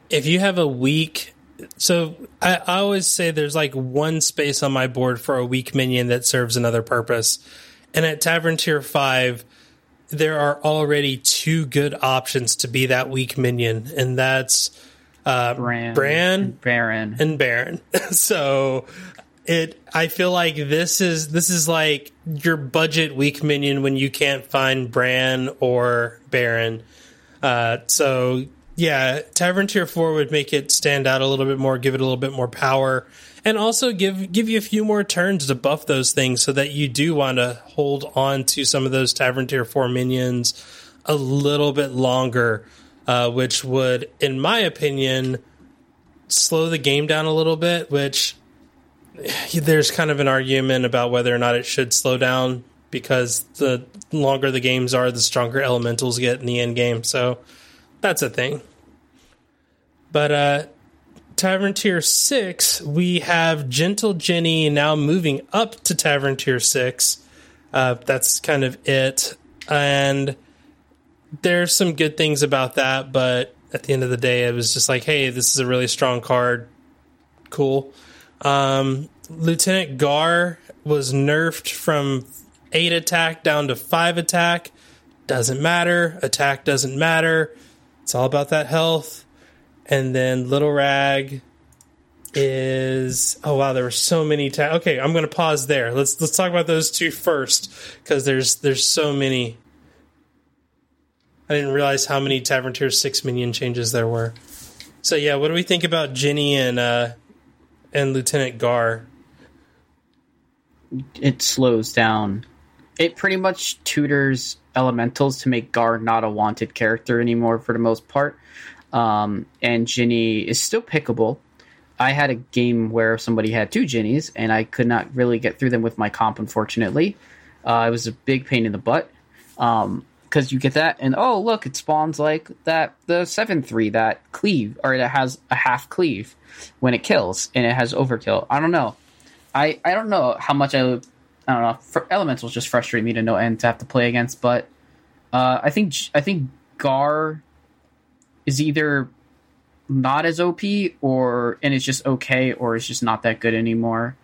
If you have a weak, so I, I always say there's like one space on my board for a weak minion that serves another purpose, and at Tavern Tier Five, there are already two good options to be that weak minion, and that's uh, Brann, Brann Baron. and Baron. so it I feel like this is this is like your budget weak minion when you can't find Brann or Baron. Uh, so yeah, Tavern Tier Four would make it stand out a little bit more, give it a little bit more power, and also give give you a few more turns to buff those things, so that you do want to hold on to some of those Tavern Tier Four minions a little bit longer, uh, which would, in my opinion, slow the game down a little bit. Which there's kind of an argument about whether or not it should slow down because the longer the games are, the stronger elementals get in the end game. So that's a thing. But uh Tavern Tier 6, we have Gentle Djinni now moving up to Tavern Tier 6. Uh, that's kind of it. And there's some good things about that, but at the end of the day, it was just like, hey, this is a really strong card. Cool. Um, Lieutenant Garr was nerfed from 8 attack down to 5 attack. Doesn't matter. Attack doesn't matter. It's all about that health. And then Little Rag is oh wow there were so many ta- okay i'm gonna pause there let's let's talk about those two first because there's there's so many i didn't realize how many tavern tier 6 minion changes there were so yeah what do we think about Djinni and uh and lieutenant garr it slows down. It pretty much tutors elementals to make Garr not a wanted character anymore for the most part. Um, and Djinni is still pickable. I had a game where somebody had two Djinnis, and I could not really get through them with my comp, unfortunately. Uh, it was a big pain in the butt. Um, because you get that, and oh look, it spawns like that the seven three that cleave or that has a half cleave when it kills, and it has overkill. I don't know. I I don't know how much I I don't know. For elementals just frustrate me to no end to have to play against, but uh, I think I think Garr is either not as OP or and it's just okay or it's just not that good anymore.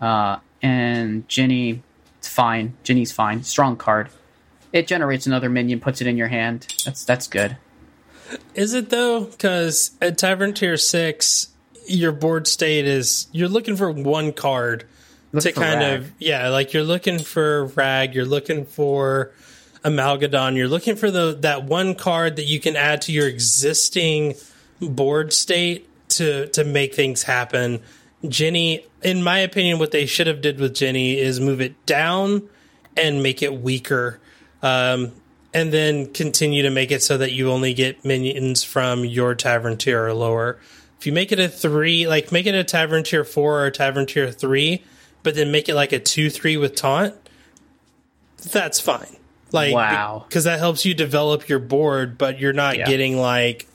Uh, and Djinni, it's fine. Djinni's fine. Strong card. It generates another minion, puts it in your hand. That's that's good. Is it though? Because at Tavern Tier Six, your board state is you're looking for one card Look to kind Rag. of yeah, like you're looking for Rag, you're looking for Amalgadon, you're looking for the that one card that you can add to your existing board state to to make things happen. Djinni, in my opinion, what they should have did with Djinni is move it down and make it weaker. Um, and then continue to make it so that you only get minions from your tavern tier or lower. If you make it a three, like make it a tavern tier four or a tavern tier three, but then make it like a two three with taunt, that's fine. Like Wow. because that helps you develop your board, but you're not Yeah. getting like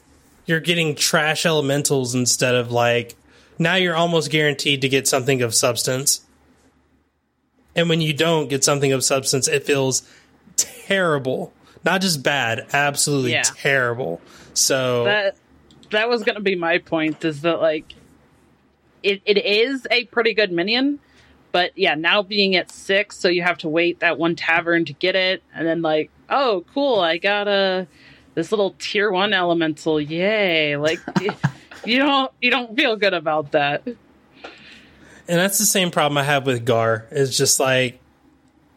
you're getting trash elementals instead of like now you're almost guaranteed to get something of substance. And when you don't get something of substance, it feels terrible. Not just bad, absolutely Yeah. terrible. So that that was going to be my point is that like it, it is a pretty good minion But yeah, now being at six, so you have to wait that one tavern to get it, and then like, oh, cool, I got a this little tier one elemental, yay! Like, you don't you don't feel good about that. And that's the same problem I have with Garr. It's just like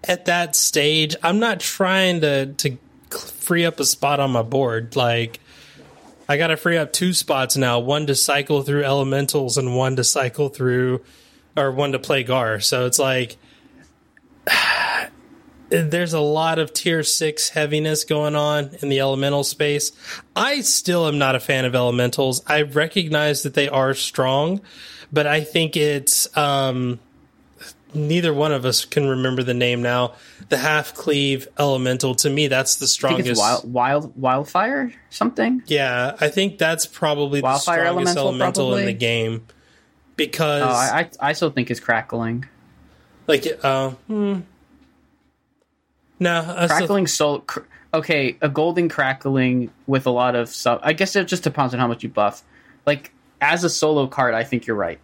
at that stage, I'm not trying to to free up a spot on my board. Like I got to free up two spots now, one to cycle through elementals and one to cycle through or one to play Garr. So it's like there's a lot of tier 6 heaviness going on in the elemental space. I still am not a fan of elementals. I recognize that they are strong, but I think it's um neither one of us can remember the name now. The half cleave elemental to me that's the strongest. wild, wild wildfire something. Yeah, I think that's probably Wildfire the strongest elemental, elemental, in the game because Oh, I, I I still think it's crackling. like uh hmm. No, I still- Crackling soul. Cr- okay, a golden crackling with a lot of stuff. I guess it just depends on how much you buff. Like as a solo card, I think you're right.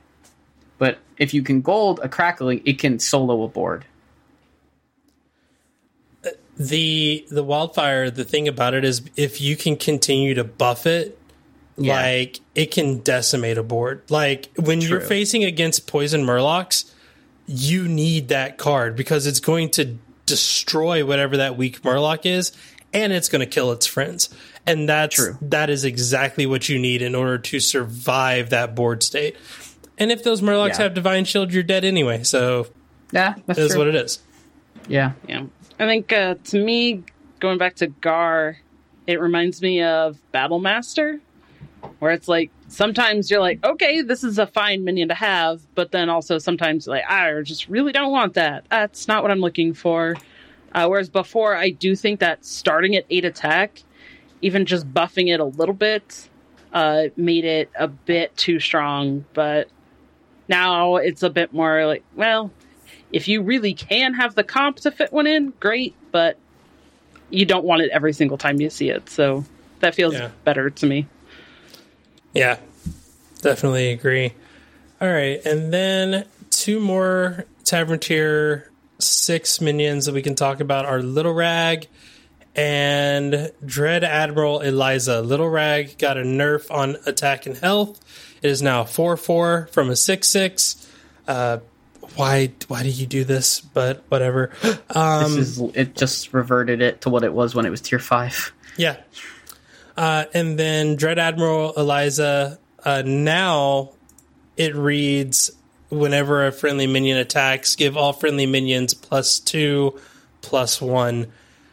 But if you can gold a crackling, it can solo a board. the the wildfire the thing about it is if you can continue to buff it Yeah. like it can decimate a board like when you're facing against poison murlocs you need that card because it's going to destroy whatever that weak murloc is and it's going to kill its friends and that's True. that is exactly what you need in order to survive that board state and if those murlocs Yeah. have divine shield you're dead anyway so Yeah, that's it is true. what it is Yeah, Yeah. I think uh, to me, going back to Garr, it reminds me of Battle Master, where it's like sometimes you're like, okay, this is a fine minion to have, but then also sometimes you're like, I just really don't want that. That's not what I'm looking for. Uh, whereas before, I do think that starting at eight attack, even just buffing it a little bit, uh, made it a bit too strong. But now it's a bit more like, well, if you really can have the comp to fit one in, great, but you don't want it every single time you see it. So that feels Yeah. better to me. Yeah, definitely agree. All right, and then two more Tavern Tier 6 minions that we can talk about are Little Rag and Dread Admiral Eliza. Little Rag got a nerf on attack and health. It is now 4 4 from a 6 6. Uh, why why did you do this? But whatever. Um, this is it. Just reverted it to what it was when it was tier five. Yeah. Uh, and then Dread Admiral Eliza, uh, now it reads whenever a friendly minion attacks, give all friendly minions plus two, plus one.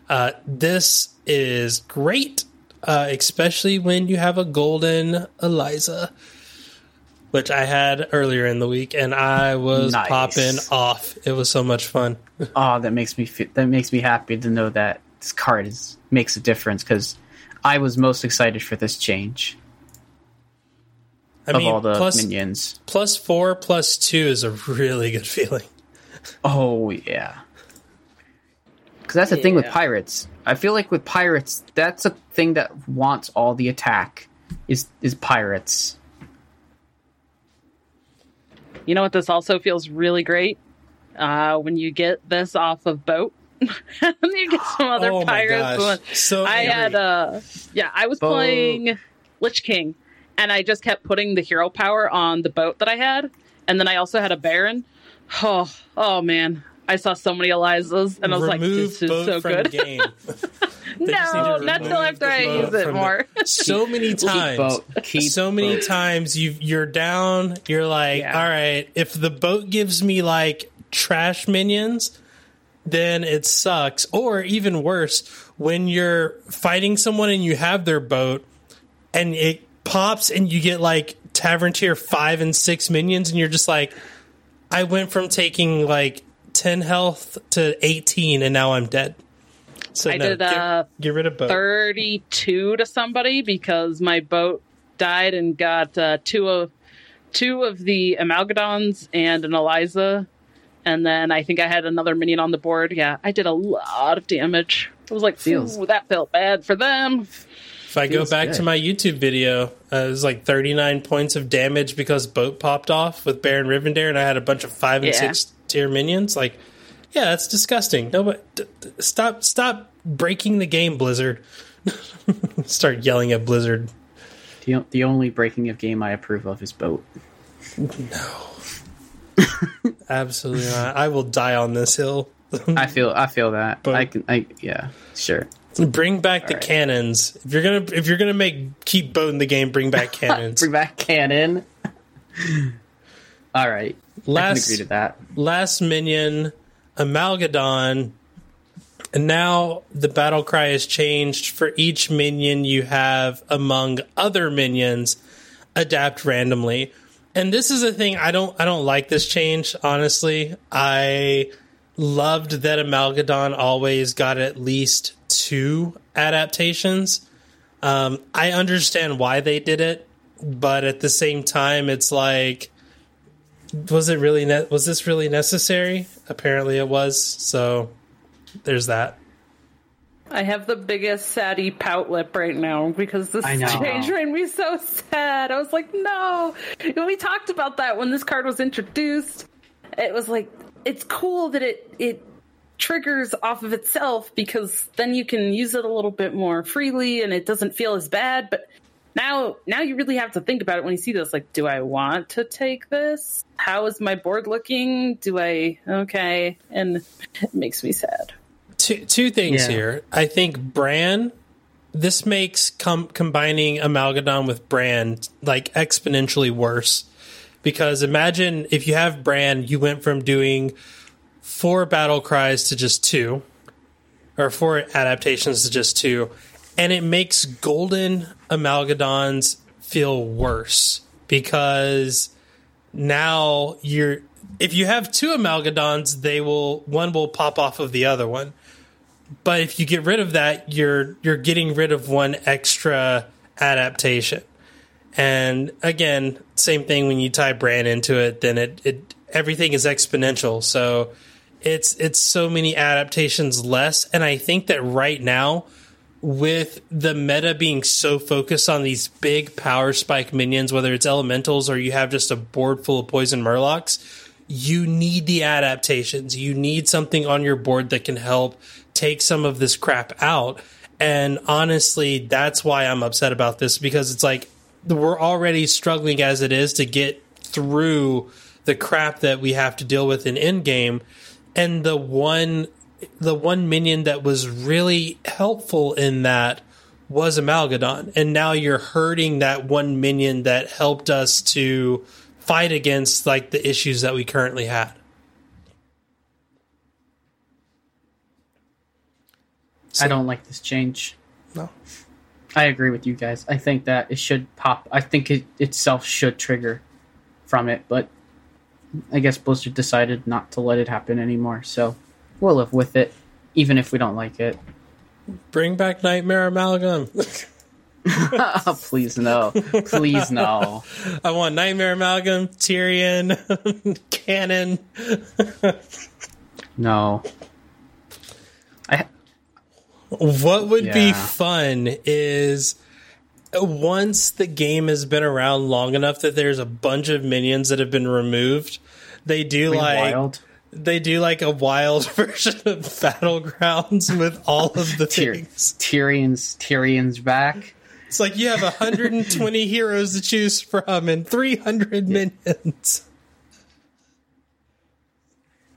Uh, this is great, uh, especially when you have a golden Eliza, which I had earlier in the week, and I was Nice. popping off. It was so much fun. Oh, that makes me fe- that makes me happy to know that this card is makes a difference because I was most excited for this change I of mean, all the plus, minions. plus four, plus two is a really good feeling. Oh yeah, because that's the thing with pirates. I feel like with pirates, that's a thing that wants all the attack is is pirates. You know what? This also feels really great uh, when you get this off of boat. and you get some other Oh my pirates. gosh. So I angry. had uh yeah, I was Boat. playing Lich King and I just kept putting the hero power on the boat that I had. And then I also had a Baron. Oh, oh man. I saw so many Elizas and I was like, Remove this is boat so from good. game. They just need no, to not till after the I boat use it more. the- so many times. boat. Keep so many boat. times you you're down. You're like, Yeah. all right. If the boat gives me like trash minions, then it sucks. Or even worse, when you're fighting someone and you have their boat and it pops and you get like tavern tier five and six minions, and you're just like, I went from taking like ten health to eighteen, and now I'm dead. So I no, did, get, uh, get rid of boat. 32 to somebody because my boat died and got uh, two of two of the Amalgadons and an Eliza. And then I think I had another minion on the board. Yeah, I did a lot of damage. I was like, Feels- "Ooh, that felt bad for them. If I go back good. to my YouTube video, uh, it was like 39 points of damage because boat popped off with Baron Rivendare, and I had a bunch of five and Yeah. six tier minions. Like, yeah, that's disgusting. Nobody, d- d- stop, stop breaking the game, Blizzard. Start yelling at Blizzard. The, the only breaking of game I approve of is boat. No, absolutely not. I will die on this hill. I feel I feel that. Boat. I can I yeah, sure. Bring back the All right. cannons. If you're gonna if you're gonna make keep boat in the game, bring back cannons. Bring back cannon. All right. I can Last agree to that. last minion, Amalgadon. And now the battle cry has changed. For each minion you have among other minions, adapt randomly. And this is a thing I don't I don't like this change, honestly. I loved that Amalgadon always got at least two adaptations. Um, I understand why they did it, but at the same time, it's like was it really ne- was this really necessary apparently it was so there's that I have the biggest saddy pout lip right now because this change made me so sad. I was like, no. And we talked about that when this card was introduced. It was like, it's cool that it it triggers off of itself because then you can use it a little bit more freely and it doesn't feel as bad. But now, now you really have to think about it when you see this. Like, do I want to take this? How is my board looking? Do I? Okay, and it makes me sad. two two things Yeah. here i think Brann this makes com- combining amalgadon with Brann like exponentially worse because imagine if you have Brann you went from doing four battle cries to just two or four adaptations to just two and it makes golden amalgadons feel worse because now you're if you have two amalgadons they will one will pop off of the other one. But if you get rid of that you're you're getting rid of one extra adaptation. And again same thing when you tie brand into it then it, it everything is exponential. So it's it's so many adaptations less. And i think that right now with the meta being so focused on these big power spike minions whether it's elementals or you have just a board full of poison murlocs you need the adaptations. You need something on your board that can help take some of this crap out. And honestly, that's why I'm upset about this because it's like we're already struggling as it is to get through the crap that we have to deal with in endgame. And the one the one minion that was really helpful in that was Amalgadon. And now you're hurting that one minion that helped us to fight against like the issues that we currently had. I don't like this change. No. I agree with you guys. I think that it should pop. I think it itself should trigger from it, but I guess Blizzard decided not to let it happen anymore. So we'll live with it, even if we don't like it. Bring back Nightmare Amalgam. Please no, please no. I want Nightmare Amalgam, Tirion, Cannon. No. I What would be fun is uh, once the game has been around long enough that there's a bunch of minions that have been removed, they do like wild. They do like a wild version of battlegrounds with all of the Tyr- things. Tirion's Tirion's back. It's like you have 120 heroes to choose from and 300 minions.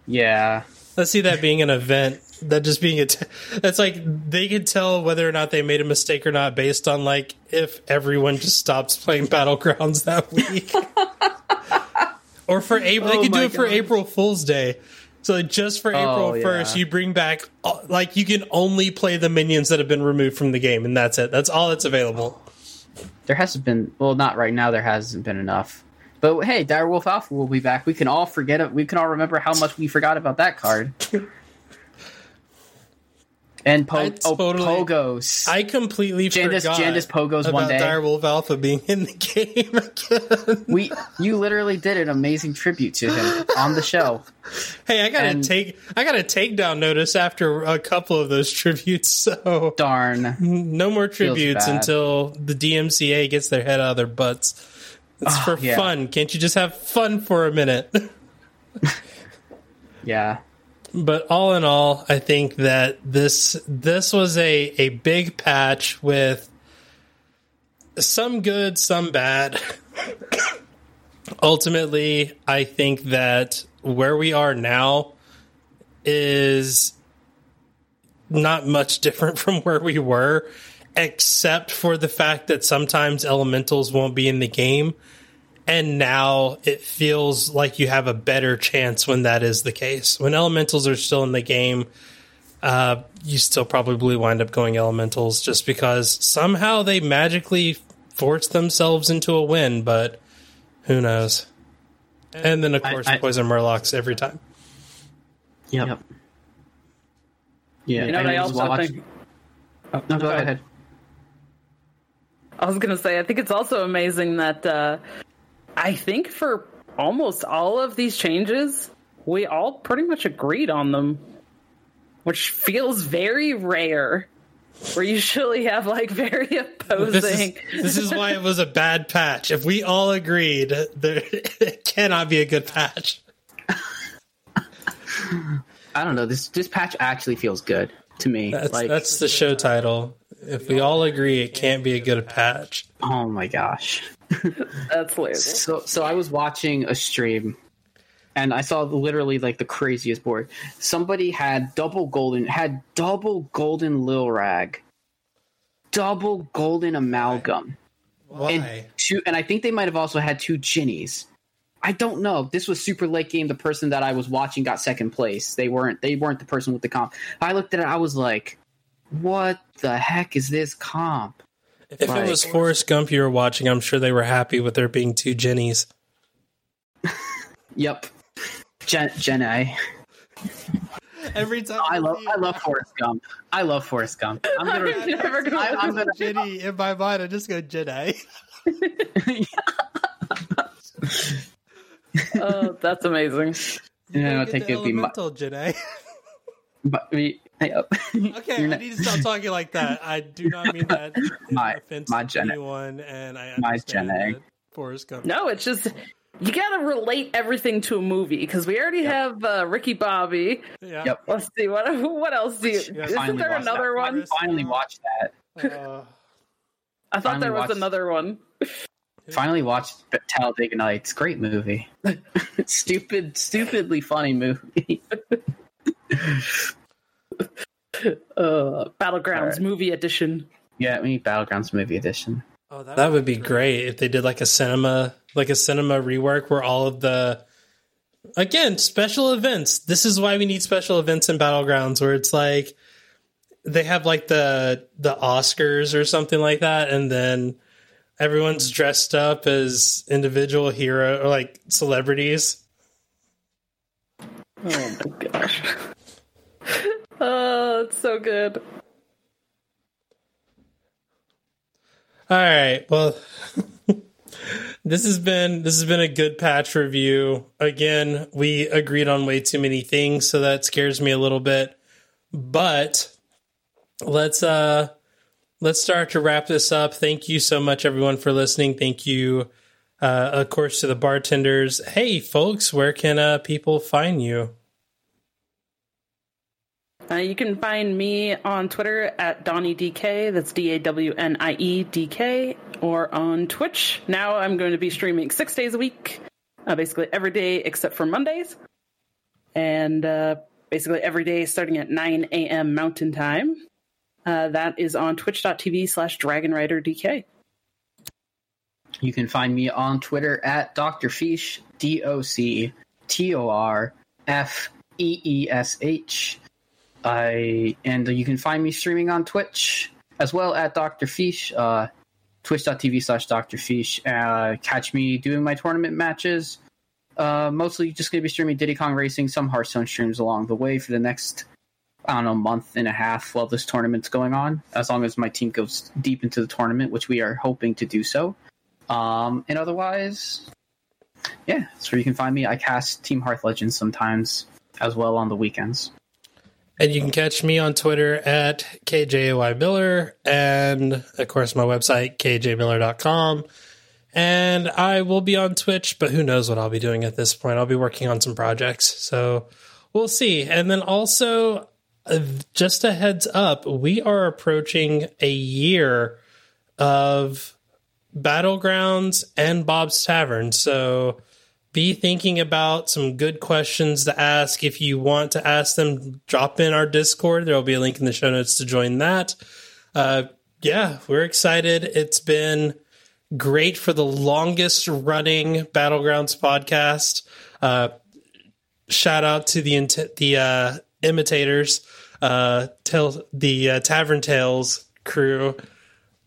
Yeah. Let's see that being an event. That just being a. T- that's like they could tell whether or not they made a mistake or not based on like if everyone just stops playing battlegrounds that week. or for oh April, they Oh could do my it for God. April Fool's Day. So just for oh, April Oh, yeah. first, you bring back like you can only play the minions that have been removed from the game, and that's it. That's all that's available. There hasn't been well, not right now. There hasn't been enough. But hey, Direwolf Alpha will be back. We can all forget it. We can all remember how much we forgot about that card. And po- I oh, Pogos. I completely Jandis- forgot Jandis Pogos about one day. Direwolf Alpha being in the game again. we you literally did an amazing tribute to him on the show. Hey, I got a take. I got a takedown notice after a couple of those tributes. So Darn. no more tributes until the DMCA gets their head out of their butts. It's ah, for yeah. fun. Can't you just have fun for a minute? Yeah. But all in all, I think that this this was a a big patch with some good, some bad. Ultimately, I think that where we are now is not much different from where we were, except for the fact that sometimes elementals won't be in the game. And now it feels like you have a better chance when that is the case. When elementals are still in the game, uh, you still probably wind up going elementals just because somehow they magically force themselves into a win, but who knows? And then, of course, I- poison murlocs every time. Yep. Yeah. You know what I was also watching- think? Oh, no, go ahead. I was gonna say, I think it's also amazing that uh, I think for almost all of these changes, we all pretty much agreed on them, which feels very rare. We usually have like very This opposing. is, this is why it was a bad patch. If we all agreed, there it cannot be a good patch. I don't know. This this patch actually feels good to me. That's like, that's the show title. If we all agree, it can't be a good patch. oh my gosh. That's hilarious. So so I was watching a stream and I saw literally like the craziest board. Somebody had double golden had double golden lil rag. Double golden amalgam. Why? And two and I think they might have also had two Djinnis. I don't know. This was super late game. The person that I was watching got second place. They weren't they weren't the person with the comp. I looked at it, I was like, what the heck is this comp? if it was Forrest Gump you were watching, I'm sure they were happy with there being two Jennies. Yep. Gen Gen A. Every time I love I love Forrest Gump. I love Forrest Gump. I'm gonna, I'm never gonna I, I'm gonna Jenny in my mind. I just go Jenny. Oh, that's amazing. Yeah, I think it'd be my, elemental but we, hey, oh. Okay, You're I need to stop talking like that. I do not mean that in My- offense my to Jenny. anyone, and I My understand Jenny. that Forrest Gump. No, it's just you gotta relate everything to a movie because we already have uh, Ricky Bobby. Yeah. Yep. Let's see what what else do you? Yeah, Isn't there another that. one? finally watched that. Uh, I thought there was watched- another one. Finally watched Talladega Nights. Great movie. Stupid, stupidly funny movie. Uh, Battlegrounds Alright. movie edition. yeah, we need Battlegrounds movie edition. oh, that, that would be great if they did like a cinema, like a cinema rework where all of the, again, special events. This is why we need special events in Battlegrounds, where it's like they have like the the Oscars or something like that, and then everyone's dressed up as individual hero or like celebrities. Oh my gosh. oh, it's so good. All right. Well, this has been this has been a good patch review. Again, we agreed on way too many things, so that scares me a little bit. But let's uh let's start to wrap this up. Thank you so much everyone for listening. Thank you uh of course to the bartenders. Hey folks, where can uh people find you? Uh, you can find me on Twitter at Dawnie DK. That's D A W N I E D K, or on Twitch. Now I'm going to be streaming six days a week, uh, basically every day except for Mondays, and uh, basically every day starting at 9 a.m. Mountain Time. Uh, that is on twitch.tv slash DragonRiderDK. You can find me on Twitter at Dr. Feesh, D O C T O R F E E S H. I and you can find me streaming on Twitch as well at Dr. Feesh, uh, twitch.tv slash Dr. Feesh. Uh, catch me doing my tournament matches. Uh, mostly just going to be streaming Diddy Kong Racing, some Hearthstone streams along the way for the next, I don't know, month and a half while this tournament's going on, as long as my team goes deep into the tournament, which we are hoping to do so. Um, and otherwise, yeah, that's where you can find me. I cast Team Hearth Legends sometimes as well on the weekends. And you can catch me on Twitter at KJOY Miller and, of course, my website, kjmiller.com. And I will be on Twitch, but who knows what I'll be doing at this point. I'll be working on some projects. So we'll see. And then also, uh, just a heads up, we are approaching a year of Battlegrounds and Bob's Tavern. So be thinking about some good questions to ask. If you want to ask them, drop in our Discord. There will be a link in the show notes to join that. Uh, yeah, we're excited. It's been great for the longest running Battlegrounds podcast. Uh, shout out to the the uh, imitators, uh, tell the uh, Tavern Tales crew.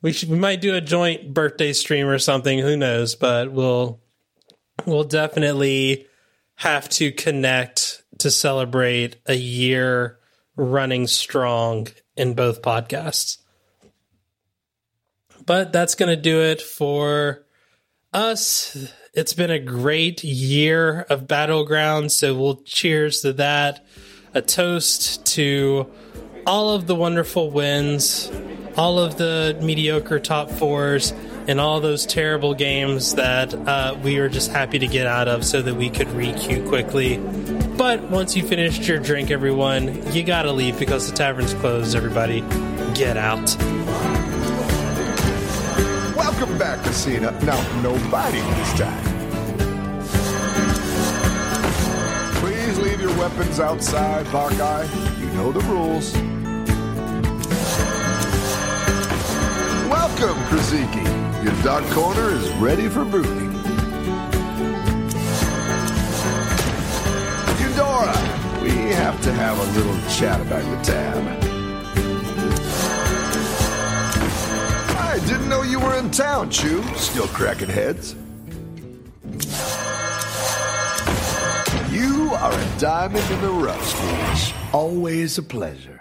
We should, we might do a joint birthday stream or something. Who knows? But we'll we'll definitely have to connect to celebrate a year running strong in both podcasts. But that's going to do it for us. It's been a great year of Battlegrounds, so we'll cheers to that. A toast to all of the wonderful wins, all of the mediocre top fours, and all those terrible games that uh, we were just happy to get out of so that we could requeue quickly. But once you finished your drink, everyone, you gotta leave because the tavern's closed, everybody. Get out. Welcome back, Casino. Now, nobody this time. Please leave your weapons outside, Hawkeye. You know the rules. Welcome, Krasiki. Your dog corner is ready for booting. Eudora, we have to have a little chat about your tab. I didn't know you were in town, Chew. Still cracking heads. You are a diamond in the rough. Always a pleasure.